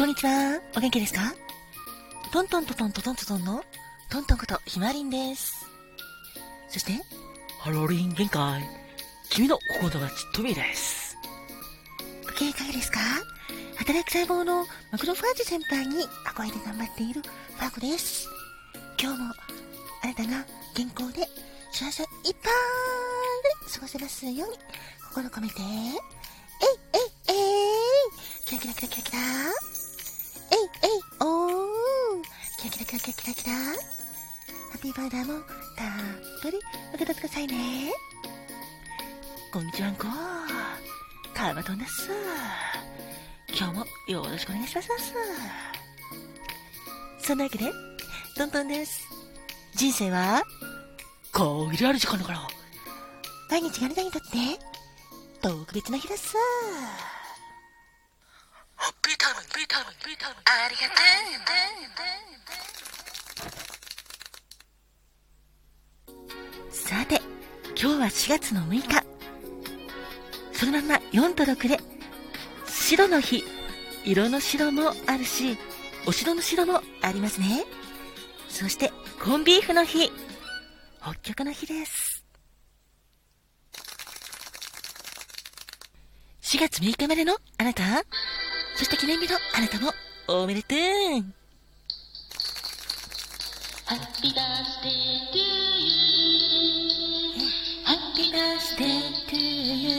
こんにちは。お元気ですか？トントントントントントントンのトントンことひまりんです。そして、ハロリン限界。君の心友達、トミーです。ご機嫌いかがですか？働く細胞のマクロファージ先輩に憧れて頑張っているファーコです。今日もあなたが健康で幸せいっぱいで過ごせますように心込めて、えいえいえいキラキラキラキラキラキラキラキラキラキラハッピーバーダーもたっぷり受け取ってくださいね。こんにちはんこ。カーマトンです。今日もよろしくお願いします。そんなわけで、トントンです。人生は、限りある時間だから。毎日があなたにとって、特別な日です。ありがとう。今日は4月の6日。そのまんま4と6で、白の日、色の白もあるし、お城の白もありますね。そして、コンビーフの日、北極の日です。4月6日までのあなた、そして記念日のあなたもおめでとう Happy birthday to you. Happy birthday to you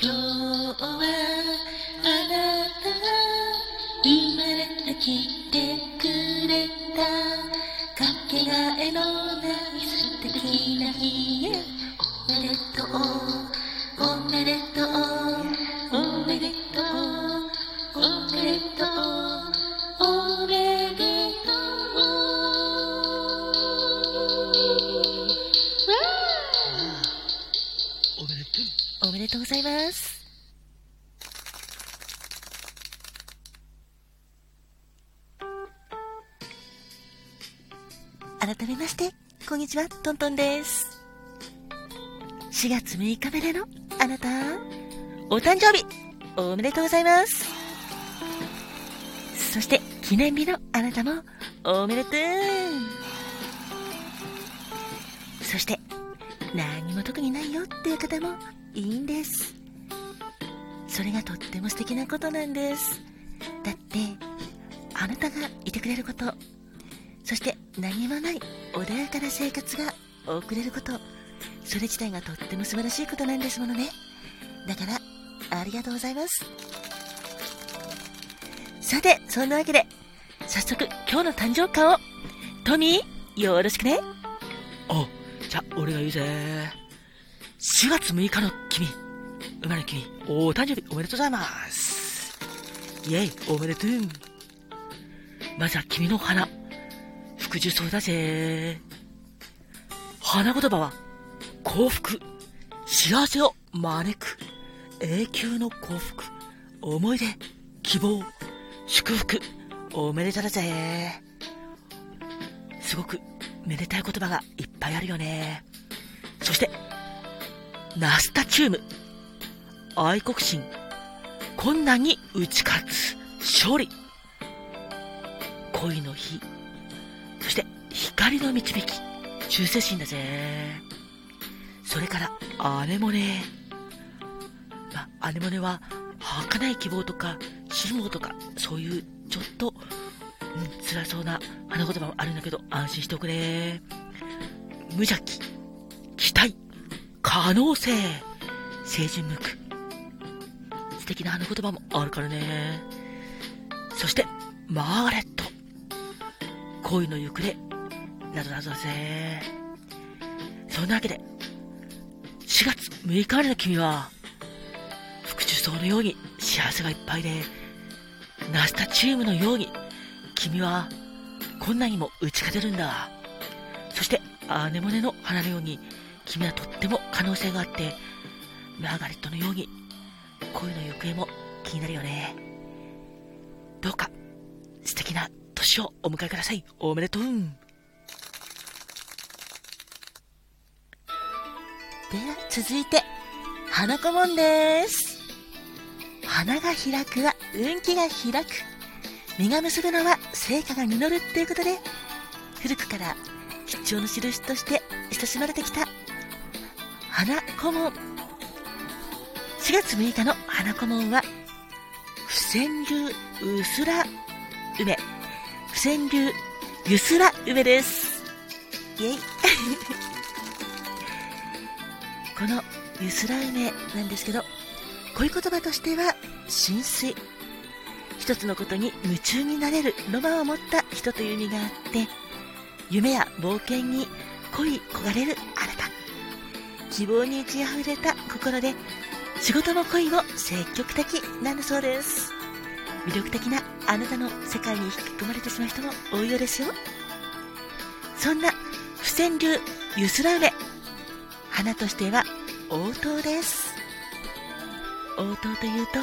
今日はあなたが生まれてきてくれた。かけがえのない素敵な日へおめでとう。おめでとう。おめでとうございます。改めましてこんにちはトントンです。4月6日目でのあなたお誕生日おめでとうございます。そして記念日のあなたもおめでとう。そして何も特にないよっていう方もいいんです。それがとっても素敵なことなんです。だってあなたがいてくれること。そして何もない穏やかな生活が送れること。それ自体がとっても素晴らしいことなんですものね。だからありがとうございます。さてそんなわけで早速今日の誕生花を。トミーよろしくね。おじゃあ、俺が言うぜ。4月6日の君、生まれ君、お誕生日おめでとうございます。イェイ、おめでとう。まずは君の花、福寿草だぜ。花言葉は、幸福、幸せを招く、永久の幸福、思い出、希望、祝福、おめでただぜ。すごくめでたい言葉がいっぱいあるよね。そして、ナスタチウム。愛国心。困難に打ち勝つ。勝利。恋の日。そして、光の導き。忠誠心だぜ。それから、アネモネ。ま、アネモネは、儚い希望とか、辛抱とか、そういう、ちょっと、うん、辛そうな花言葉もあるんだけど、安心しておくれ。無邪気、期待、可能性、清純無垢。素敵な花言葉もあるからね。そして、マーガレット、恋の行方、などなどだぜ。そんなわけで、4月6日までの君は、福寿草のように幸せがいっぱいで、ナスタチウムのように君は困難にも打ち勝てるんだ。そして、アーネモネの花のように、君はとっても可能性があって、マーガレットのように、恋の行方も気になるよね。どうか、素敵な年をお迎えください。おめでとう。では続いて花子もんです花が開くは運気が開く。実が結ぶのは成果が実るっていうことで、古くから吉祥の印として親しまれてきた花顧問。4月6日の花顧問は、不川流うすら梅。不川流ゆすら梅です。イェイ。このゆすら梅なんですけど、恋言葉としては、浸水。一つのことに夢中になれるロマンを持った人という意味があって、夢や冒険に恋焦がれるあな。希望に満ち溢れた心で、仕事も恋も積極的なんだそうです。魅力的なあなたの世界に引き込まれてしまう人も多いようですよ。そんな不川流ゆすら梅。花としては応答です。応答というと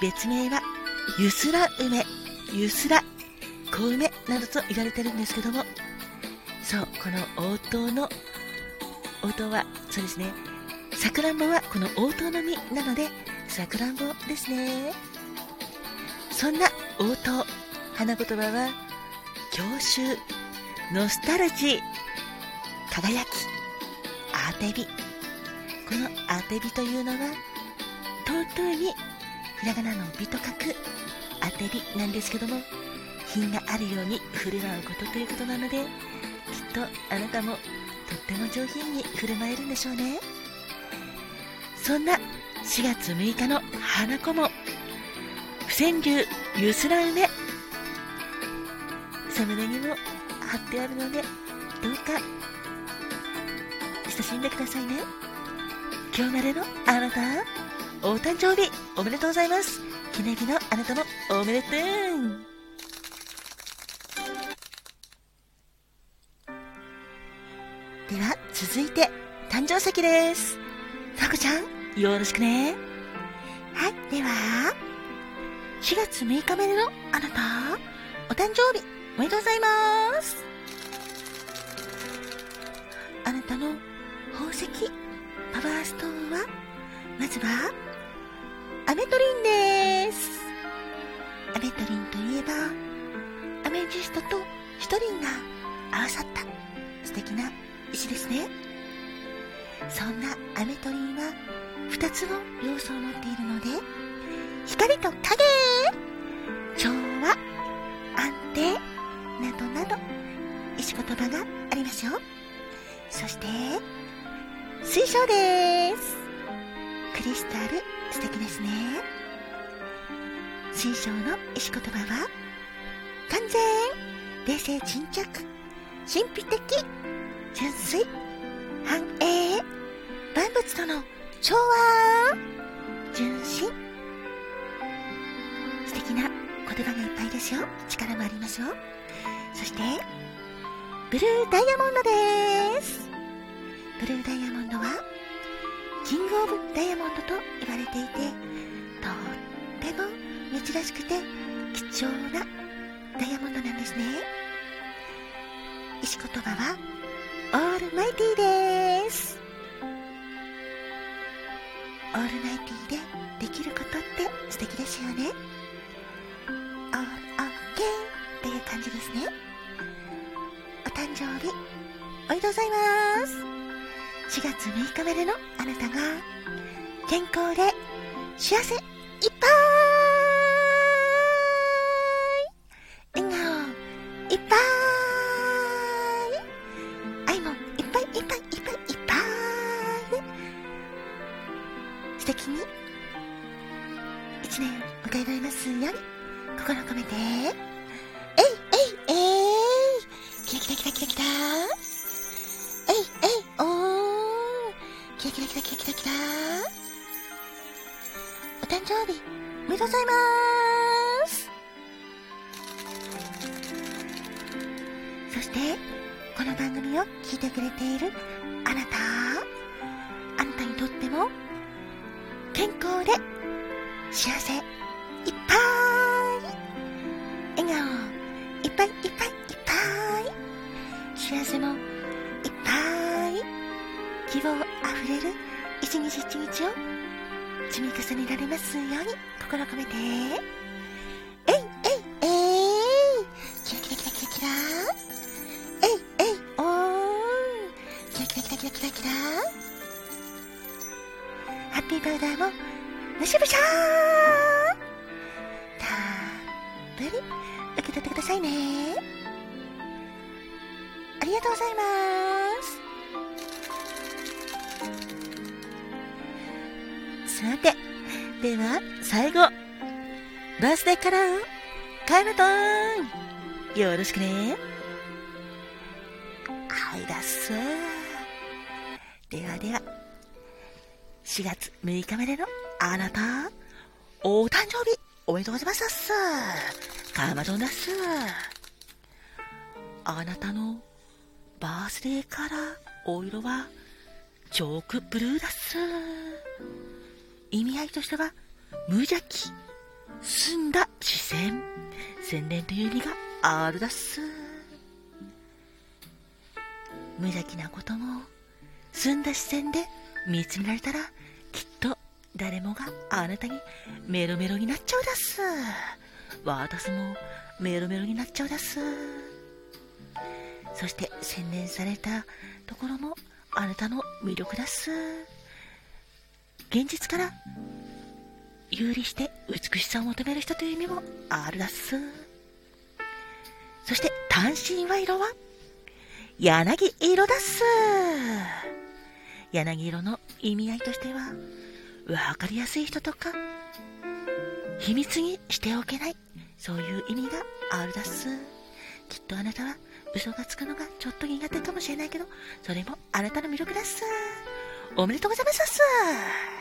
別名はゆすら梅、ゆすら、小梅などと言われてるんですけども、そう、この応答の、応答は、そうですね、さくらんぼはこの応答の実なので、さくらんぼですね。そんな応答、花言葉は、郷愁、ノスタルジー、輝き、アーテビ。このアーテビというのは、尊いに、ひらがなの美と書く、アテビなんですけども、品があるように振る舞うことということなので、きっとあなたもとっても上品に振る舞えるんでしょうね。そんな4月6日の花子も、不川流ゆすら梅、サムネにも貼ってあるので、どうか、親しんでくださいね。今日までのあなた、お誕生日おめでとうございます。記念日のあなたもおめでとうでは、続いて、誕生石です。さこちゃん、よろしくね。はい、では、4月6日までのあなた、お誕生日、おめでとうございます。あなたの宝石、パワーストーンは、まずは、アメトリンです。アメトリンといえば、アメジストとシトリンが合わさった素敵な石ですね。そんなアメトリンは2つの要素を持っているので、光と影調和安定などなど石言葉がありますよ。そして、水晶です。クリスタル素敵ですね。水晶の石言葉は、完全、冷静沈着、神秘的、純粋、繁栄、万物との調和、純真？素敵な言葉がいっぱいですよ。力もありますよ。そして、ブルーダイヤモンドです。ブルーダイヤモンドは、キングオブダイヤモンドと言われていて、とっても珍しくて貴重なダイヤモンドなんですね。石言葉は、オールマイティーです。オールマイティでできることって素敵ですよね。オールオッケーっていう感じですね。お誕生日、おめでとうございます。4月6日までのあなたが、健康で幸せいっぱいございます。そしてこの番組を聞いてくれているあなた。あなたにとっても健康で幸せいっぱい。笑顔いっぱいいっぱいいっぱい。幸せもいっぱい。希望あふれる一日一日を積み重ねられますように心込めて。えいえいえい。キラキラキラキラキラ。えいえい。おーキラキラキラキラキラキラ。ハッピーパウダーもむしゃむしゃーたっぷり受け取ってくださいね。ありがとうございます。さて。では最後。バースデーカラーカエルトーン。よろしくね。はいだっす。ではでは。4月6日までのあなた。お誕生日おめでとうございますっす。カマドンだっす。あなたのバースデーカラーお色はチョークブルーだっす。意味合いとしては無邪気。澄んだ視線洗練という意味があるだっす。無邪気なことも澄んだ視線で見つめられたらきっと誰もがあなたにメロメロになっちゃうだっす。私もメロメロになっちゃうだっす。そして洗練されたところもあなたの魅力だっす。現実から有利して美しさを求める人という意味もあるだっす。そして単身は色は柳色だっす。柳色の意味合いとしてはわかりやすい人とか秘密にしておけないそういう意味があるだっす。きっとあなたは嘘がつくのがちょっと苦手かもしれないけどそれもあなたの魅力だっす。おめでとうございます。